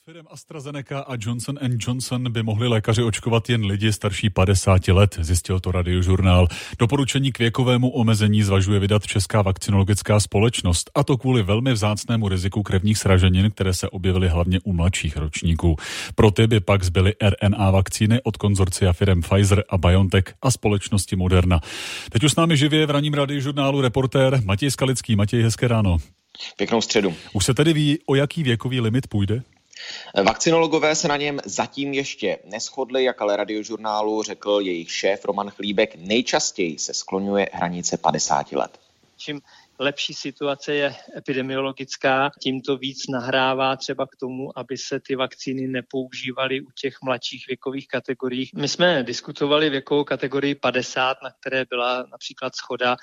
Od firm AstraZeneca a Johnson Johnson by mohli lékaři očkovat jen lidi starší 50 let, zjistil to radiožurnál. Doporučení k věkovému omezení zvažuje vydat Česká vakcinologická společnost, a to kvůli velmi vzácnému riziku krevních sraženin, které se objevily hlavně u mladších ročníků. Pro ty by pak zbyly RNA vakcíny od konzorcia firm Pfizer a BioNTech a společnosti Moderna. Teď už s námi živě v raním radiožurnálu reportér Matěj Skalický. Matěj, hezké ráno. Pěknou středu. Už se tedy ví, o jaký věkový limit půjde? Vakcinologové se na něm zatím ještě neschodli, jak ale radiožurnálu řekl jejich šéf Roman Chlíbek, nejčastěji se skloňuje hranice 50 let. Čím lepší situace je epidemiologická, tím to víc nahrává třeba k tomu, aby se ty vakcíny nepoužívaly u těch mladších věkových kategorií. My jsme diskutovali věkovou kategorii 50, na které byla například schoda.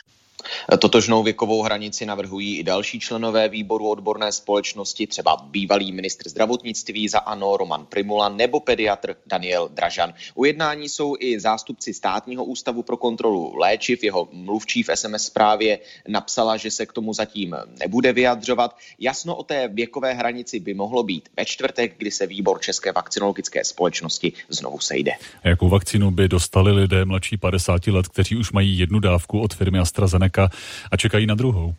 Totožnou věkovou hranici navrhují i další členové výboru odborné společnosti, třeba bývalý ministr zdravotnictví za ANO Roman Primula nebo pediatr Daniel Dražan. U jednání jsou i zástupci státního ústavu pro kontrolu léčiv. Jeho mluvčí v SMS zprávě napsala, že se k tomu zatím nebude vyjadřovat. Jasno o té věkové hranici by mohlo být ve čtvrtek, kdy se výbor České vakcinologické společnosti znovu sejde. A jakou vakcínu by dostali lidé mladší 50 let, kteří už mají jednu dávku od firmy AstraZeneca? AstraZeneca a čekají na druhou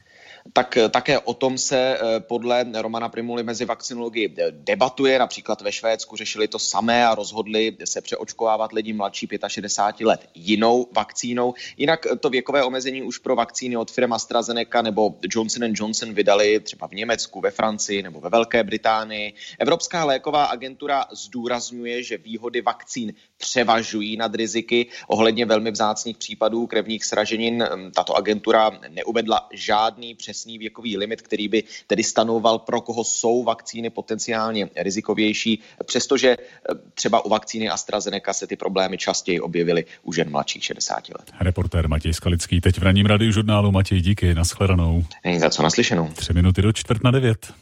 tak eh, také o tom se eh, podle Romana Primuly mezi vakcinology eh, debatuje. Například ve Švédsku řešili to samé a rozhodli se přeočkovávat lidi mladší 65 let jinou vakcínou. Jinak to věkové omezení už pro vakcíny od firmy AstraZeneca nebo Johnson Johnson vydali třeba v Německu, ve Francii nebo ve Velké Británii. Evropská léková agentura zdůrazňuje, že výhody vakcín převažují nad riziky. Ohledně velmi vzácných případů krevních sraženin hm, tato agentura neuvedla žádný přesný věkový limit, který by tedy stanoval, pro koho jsou vakcíny potenciálně rizikovější, přestože hm, třeba u vakcíny AstraZeneca se ty problémy častěji objevily u žen mladších 60 let. Reportér Matěj Skalický teď v ranním radiu žurnálu Matěj, díky, nashledanou. Není za co naslyšenou. Tři minuty do čtvrt na devět.